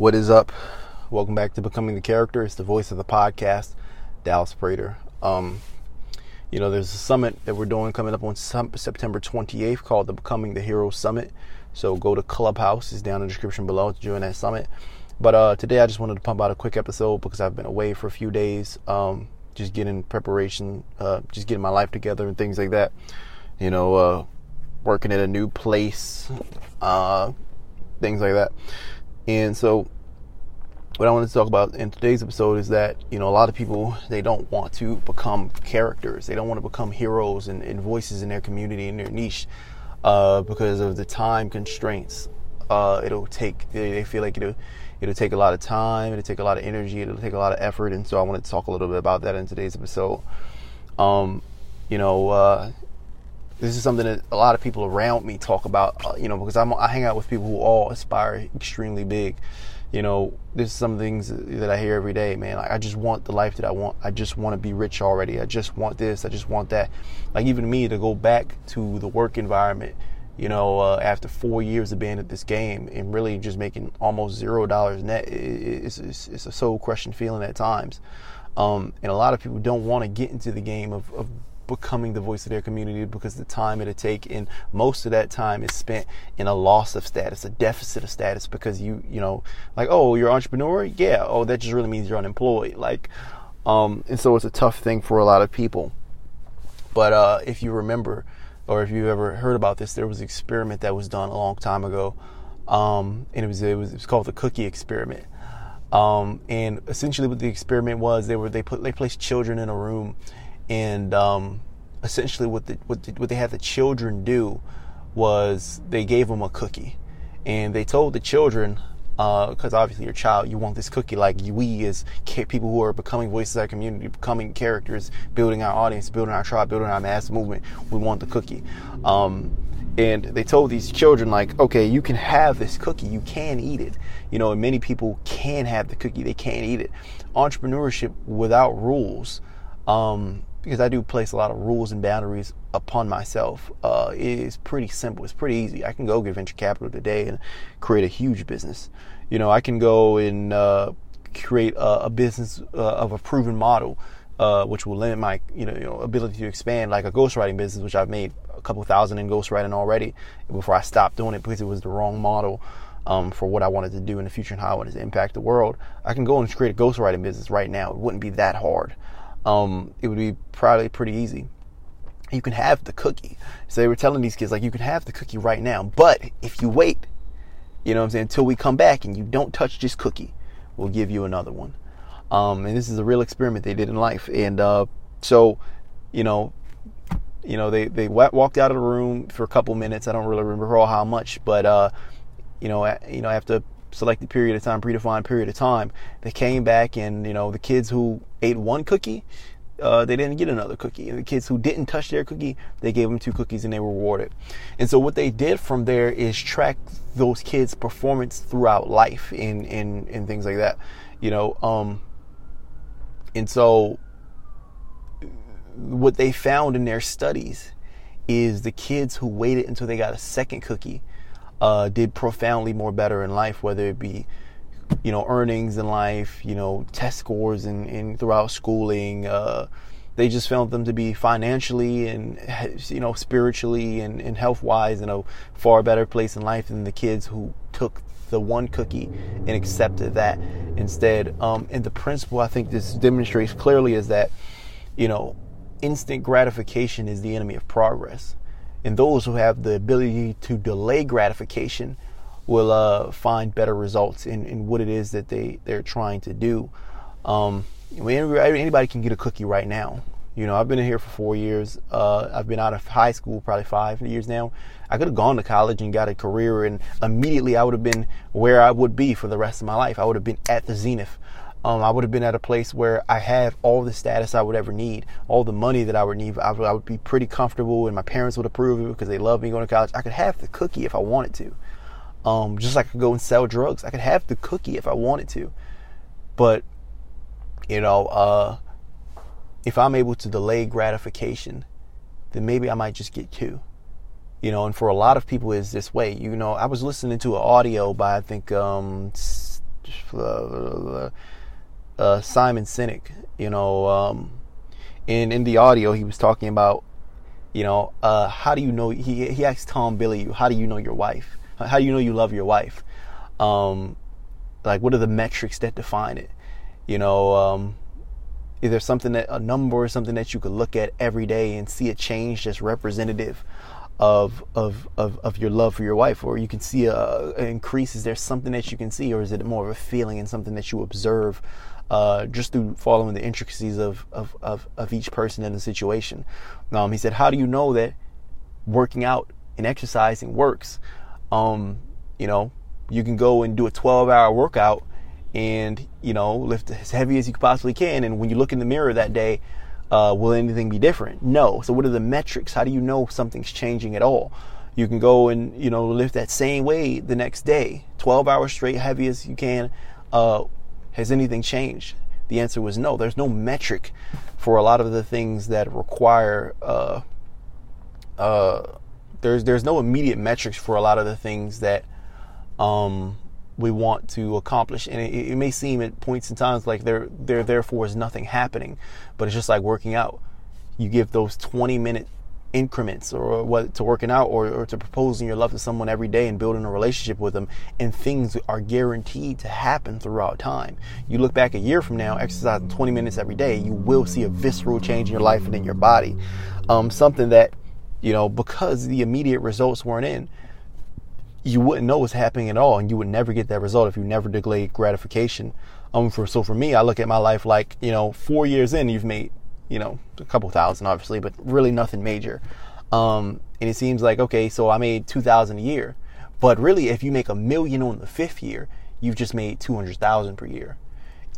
What is up? Welcome back to Becoming the Character. It's the voice of the podcast, Dallas Prater. Um, you know, there's a summit that we're doing coming up on September 28th called the Becoming the Hero Summit. So go to Clubhouse, it's down in the description below to join that summit. But uh, today I just wanted to pump out a quick episode because I've been away for a few days, um, just getting preparation, uh, just getting my life together and things like that. You know, uh, working in a new place, uh, things like that. And so, what I want to talk about in today's episode is that you know a lot of people they don't want to become characters. They don't want to become heroes and, and voices in their community in their niche uh, because of the time constraints. Uh, it'll take. They, feel like it'll it'll take a lot of time. It'll take a lot of energy. It'll take a lot of effort. And so I wanted to talk a little bit about that in today's episode. Um, you know, uh, this is something that a lot of people around me talk about, uh, you know, because I'm, I hang out with people who all aspire extremely big. You know, there's some things that I hear every day, man. Like, I just want the life that I want. I just want to be rich already. I just want this. I just want that. Like, even me to go back to the work environment, you know, uh, after four years of being at this game and really just making almost zero dollars net, it's, it's, it's a soul crushing feeling at times. Um, and a lot of people don't want to get into the game of, of becoming the voice of their community because the time it'll take and most of that time is spent in a loss of status, a deficit of status because you, you know, like, oh, you're an entrepreneur? Yeah. Oh, that just really means you're unemployed. Like, um, and so it's a tough thing for a lot of people. But uh, if you remember, or if you've ever heard about this, there was an experiment that was done a long time ago, um, and it was, it was it was called the cookie experiment. Um, and essentially, what the experiment was, they were they put they placed children in a room and um, essentially what the, what the, what they had the children do was they gave them a cookie, and they told the children because uh, obviously your child you want this cookie. Like we as people who are becoming voices of our community becoming characters building our audience building our tribe building our mass movement we want the cookie. Um, and they told these children like okay you can have this cookie. You can eat it. You know and many people can have the cookie. They can't eat it. Entrepreneurship without rules um, because I do place a lot of rules and boundaries upon myself, uh, is pretty simple. It's pretty easy. I can go get venture capital today and create a huge business. You know, I can go and uh, create a, a business uh, of a proven model, uh, which will limit my you know, you know, ability to expand, like a ghostwriting business, which I've made a couple thousand in ghostwriting already before I stopped doing it because it was the wrong model. Um, for what I wanted to do in the future and how I wanted to impact the world, I can go and create a ghostwriting business right now. It wouldn't be that hard um, it would be probably pretty easy. You can have the cookie. So they were telling these kids, like, you can have the cookie right now, but if you wait, you know what I'm saying, until we come back and you don't touch this cookie, we'll give you another one. Um, and this is a real experiment they did in life. And uh, so, you know, you know, they, they walked out of the room for a couple minutes. I don't really remember how much, but, uh, you know, you know, after selected period of time, predefined period of time. They came back and, you know, the kids who ate one cookie, uh, they didn't get another cookie. And the kids who didn't touch their cookie, they gave them two cookies and they were rewarded. And so what they did from there is track those kids' performance throughout life and, and, and things like that, you know. Um, and so what they found in their studies is the kids who waited until they got a second cookie uh, did profoundly more better in life, whether it be you know earnings in life, you know test scores and in, in, throughout schooling. Uh, they just found them to be financially and you know spiritually and, and health wise in a far better place in life than the kids who took the one cookie and accepted that instead. Um, and the principle I think this demonstrates clearly is that you know instant gratification is the enemy of progress and those who have the ability to delay gratification will uh, find better results in, in what it is that they, they're trying to do. Um, anybody can get a cookie right now. You know, I've been in here for four years. Uh, I've been out of high school probably five years now. I could have gone to college and got a career, and immediately I would have been where I would be for the rest of my life. I would have been at the zenith um, I would have been at a place where I have all the status I would ever need, all the money that I would need. I would, I would be pretty comfortable, and my parents would approve it because they love me going to college. I could have the cookie if I wanted to. Um, just like I could go and sell drugs. I could have the cookie if I wanted to. But, you know, uh, if I'm able to delay gratification, then maybe I might just get two. You know, and for a lot of people, is this way. You know, I was listening to an audio by I think um, uh, uh, Simon Sinek. You know, um, in in the audio, he was talking about, you know, uh, how do you know? He he asked Tom Bilyeu, how do you know your wife? How do you know you love your wife? Um, like, what are the metrics that define it? You know, um, is there something that a number or something that you could look at every day and see a change that's representative of of of, of your love for your wife, or you can see a, an increase? Is there something that you can see, or is it more of a feeling and something that you observe? Uh, just through following the intricacies of, of, of, of, each person in the situation. Um, he said, How do you know that working out and exercising works? Um, you know, you can go and do a 12 hour workout and, you know, lift as heavy as you possibly can. And when you look in the mirror that day, uh, will anything be different? No. So, what are the metrics? How do you know something's changing at all? You can go and, you know, lift that same weight the next day, 12 hours straight, heavy as you can. Uh, has anything changed? The answer was no. There's no metric for a lot of the things that require. Uh, uh, there's there's no immediate metrics for a lot of the things that um, we want to accomplish, and it, it, may seem at points in times like there there therefore is nothing happening, but it's just like working out. You give those 20 minute increments or what to working out or, or to proposing your love to someone every day and building a relationship with them and things are guaranteed to happen throughout time. You look back a year from now exercising 20 minutes every day you will see a visceral change in your life and in your body. Um, something that you know because the immediate results weren't in you wouldn't know what's happening at all and you would never get that result if you never delayed gratification. Um for so for me i look at my life like you know four years in you've made you know, a couple thousand obviously, but really nothing major. Um, and it seems like, okay, so I made 2000 a year. But really, if you make a million on the fifth year, you've just made 200,000 per year.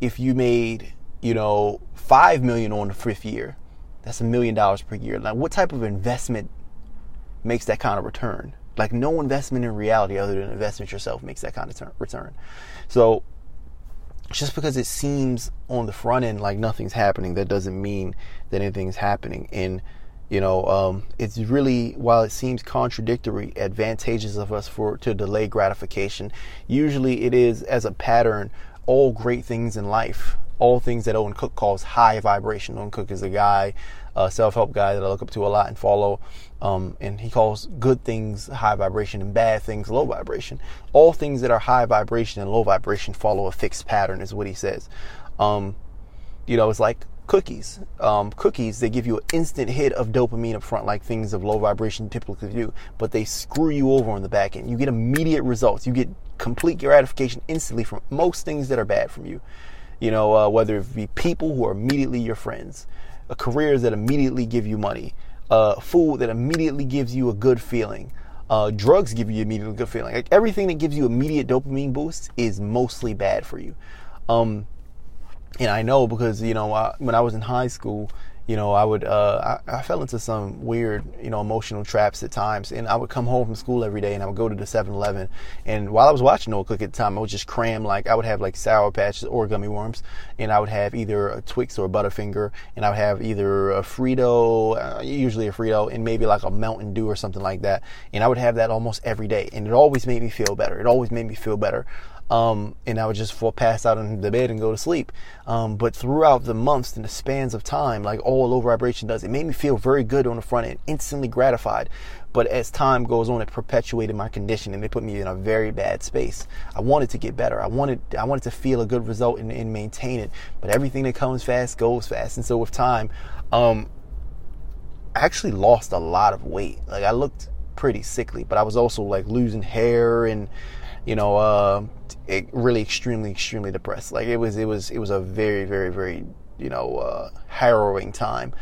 If you made, you know, 5 million on the fifth year, that's a million dollars per year. Now, what type of investment makes that kind of return? Like no investment in reality other than investment yourself makes that kind of return. So just because it seems on the front end like nothing's happening, that doesn't mean that anything's happening. And you know, um, it's really while it seems contradictory, advantageous of us for to delay gratification. Usually, it is as a pattern. All great things in life, all things that Owen Cook calls high vibration. Owen Cook is a guy, a self-help guy that I look up to a lot and follow. Um, and he calls good things high vibration and bad things low vibration. All things that are high vibration and low vibration follow a fixed pattern, is what he says. Um, you know, it's like cookies. Um, cookies, they give you an instant hit of dopamine up front, like things of low vibration typically do, but they screw you over on the back end. You get immediate results. You get complete gratification instantly from most things that are bad from you. You know, uh, whether it be people who are immediately your friends, careers that immediately give you money, uh, food that immediately gives you a good feeling. Uh, drugs give you immediately good feeling. Like everything that gives you immediate dopamine boosts is mostly bad for you. Um, and I know because you know I, when I was in high school, you know, I would, uh, I, I, fell into some weird, you know, emotional traps at times. And I would come home from school every day and I would go to the 7 Eleven. And while I was watching Owen Cook at the time, I would just cram, like, I would have like Sour Patches or gummy worms. And I would have either a Twix or a Butterfinger. And I would have either a Frito, uh, usually a Frito, and maybe like a Mountain Dew or something like that. And I would have that almost every day. And it always made me feel better. It always made me feel better. Um, and I would just fall pass out on the bed and go to sleep. Um, but throughout the months and the spans of time, like all low vibration does, it made me feel very good on the front end, instantly gratified. But as time goes on, it perpetuated my condition and it put me in a very bad space. I wanted to get better. I wanted I wanted to feel a good result and, and maintain it. But everything that comes fast goes fast. And so with time, um, I actually lost a lot of weight. Like I looked pretty sickly, but I was also like losing hair and you know, uh, really extremely, extremely depressed. Like it was, it was, it was a very, very, very, you know, uh, harrowing time.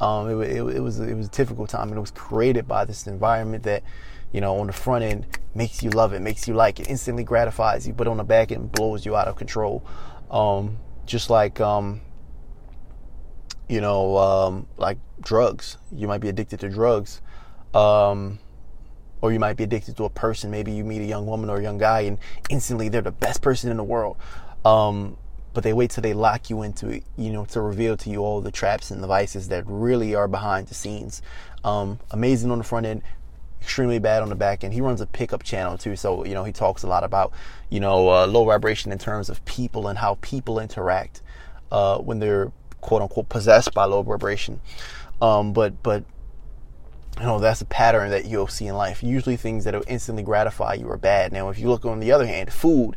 Um, it, it, it, was, it was a difficult time, and it was created by this environment that, you know, on the front end makes you love it, makes you like it, instantly gratifies you, but on the back end blows you out of control. Um, just like, um, you know, um, like drugs. You might be addicted to drugs. Um, or you might be addicted to a person. Maybe you meet a young woman or a young guy, and instantly they're the best person in the world. Um, but they wait till they lock you into it, you know, to reveal to you all the traps and the vices that really are behind the scenes. Um, amazing on the front end, extremely bad on the back end. He runs a pickup channel too, so you know he talks a lot about you know uh, low vibration in terms of people and how people interact uh, when they're quote unquote possessed by low vibration. Um, but but you know that's a pattern that you'll see in life. Usually things that will instantly gratify you are bad. Now if you look on the other hand, food,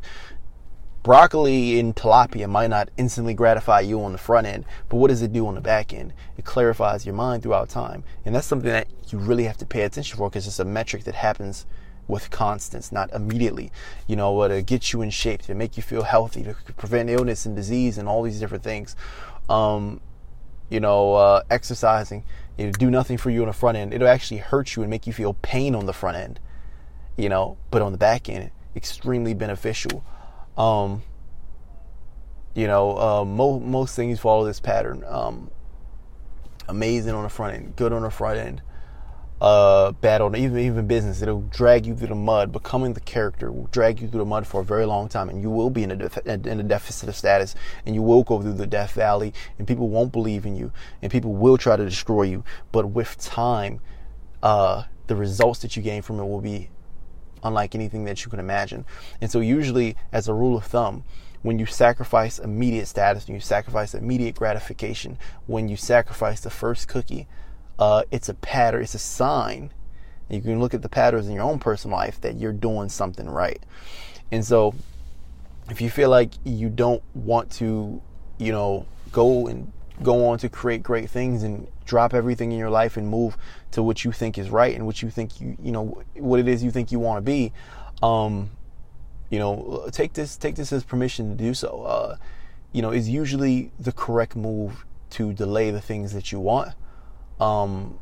broccoli and tilapia might not instantly gratify you on the front end, but what does it do on the back end? It clarifies your mind throughout time. And that's something that you really have to pay attention for because it's a metric that happens with constance, not immediately. You know, to get you in shape, to make you feel healthy, to prevent illness and disease and all these different things. Um, you know, uh, exercising, it'll do nothing for you on the front end. It'll actually hurt you and make you feel pain on the front end, you know, but on the back end, extremely beneficial. Um, you know, uh, mo- most things follow this pattern. Um, amazing on the front end, good on the front end, uh, on even even business. It'll drag you through the mud. Becoming the character will drag you through the mud for a very long time, and you will be in a def- in a deficit of status, and you will go through the death valley, and people won't believe in you, and people will try to destroy you. But with time, uh, the results that you gain from it will be unlike anything that you can imagine. And so, usually, as a rule of thumb, when you sacrifice immediate status, when you sacrifice immediate gratification, when you sacrifice the first cookie, uh, it's a pattern, it's a sign. You can look at the patterns in your own personal life that you're doing something right. And so, if you feel like you don't want to, you know, go and go on to create great things and drop everything in your life and move to what you think is right and what you think you you know what it is you think you want to be um you know take this take this as permission to do so uh you know is usually the correct move to delay the things that you want um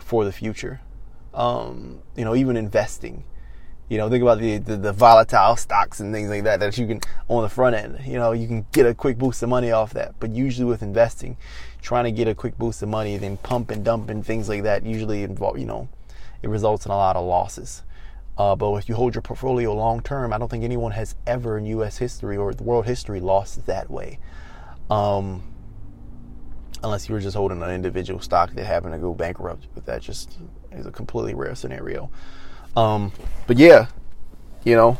for the future um you know even investing you know, think about the, the, the, volatile stocks and things like that that you can on the front end. You know, you can get a quick boost of money off that. But usually with investing, trying to get a quick boost of money, then pump and dump and things like that usually involve, you know, it results in a lot of losses. Uh, but if you hold your portfolio long term, I don't think anyone has ever in U.S. history or world history lost that way. Um, unless you were just holding an individual stock that happened to go bankrupt, but that just is a completely rare scenario. Um, but yeah, you know,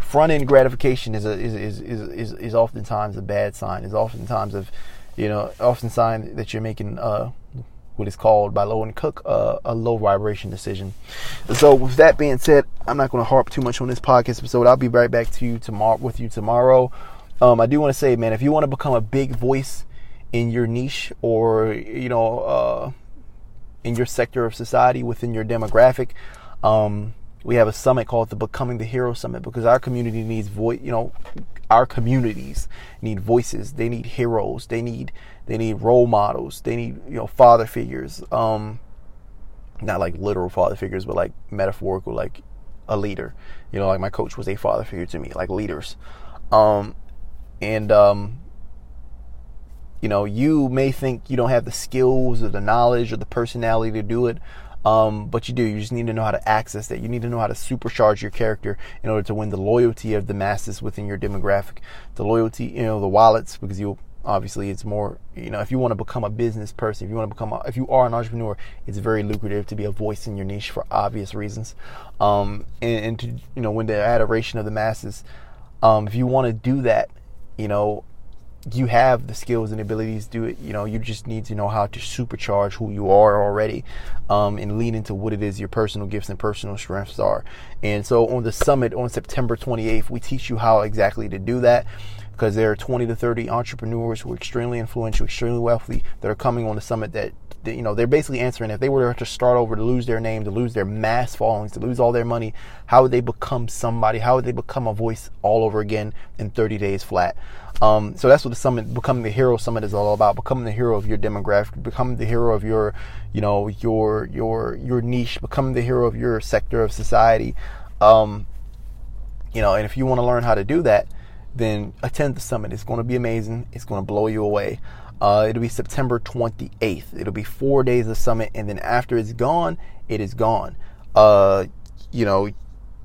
front end gratification is, a, is, is, is, is, is oftentimes a bad sign. Is oftentimes of, you know, often sign that you're making uh, what is called by Owen Cook uh, a low vibration decision. So with that being said, I'm not going to harp too much on this podcast episode. I'll be right back to you tomorrow with you tomorrow. Um, I do want to say, man, if you want to become a big voice in your niche or you know uh, in your sector of society within your demographic, um, we have a summit called the Becoming the Hero Summit because our community needs voice. You know, our communities need voices. They need heroes. They need they need role models. They need you know father figures. Um, not like literal father figures, but like metaphorical, like a leader. You know, like my coach was a father figure to me, like leaders. Um, and um, you know, you may think you don't have the skills or the knowledge or the personality to do it, um, but you do. You just need to know how to access that. You need to know how to supercharge your character in order to win the loyalty of the masses within your demographic. The loyalty, you know, the wallets, because you obviously it's more you know if you want to become a business person if you want to become a, if you are an entrepreneur it's very lucrative to be a voice in your niche for obvious reasons um, and, and, to you know win the adoration of the masses um, if you want to do that you know you have the skills and abilities to do it. You know, you just need to know how to supercharge who you are already um, and lean into what it is your personal gifts and personal strengths are. And so on the summit on September 28th, we teach you how exactly to do that because there are 20 to 30 entrepreneurs who are extremely influential, extremely wealthy that are coming on the summit that you know they're basically answering if they were to start over to lose their name to lose their mass followings to lose all their money how would they become somebody how would they become a voice all over again in 30 days flat um, so that's what the summit, becoming the hero summit, is all about. Becoming the hero of your demographic, becoming the hero of your, you know, your your your niche, becoming the hero of your sector of society. Um, you know, and if you want to learn how to do that, then attend the summit. It's going to be amazing. It's going to blow you away. Uh, it'll be September 28th. It'll be four days of summit, and then after it's gone, it is gone. Uh, you know,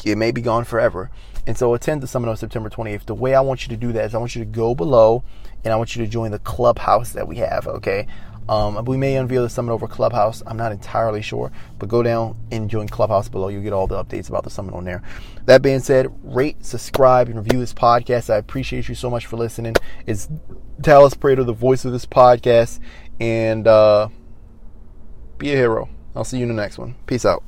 it may be gone forever. And so attend the summit on September 28th. The way I want you to do that is I want you to go below and I want you to join the clubhouse that we have, okay? Um, we may unveil the summit over Clubhouse. I'm not entirely sure, but go down and join Clubhouse below. You'll get all the updates about the summit on there. That being said, rate, subscribe, and review this podcast. I appreciate you so much for listening. It's Dallas Prater, the voice of this podcast, and uh, be a hero. I'll see you in the next one. Peace out.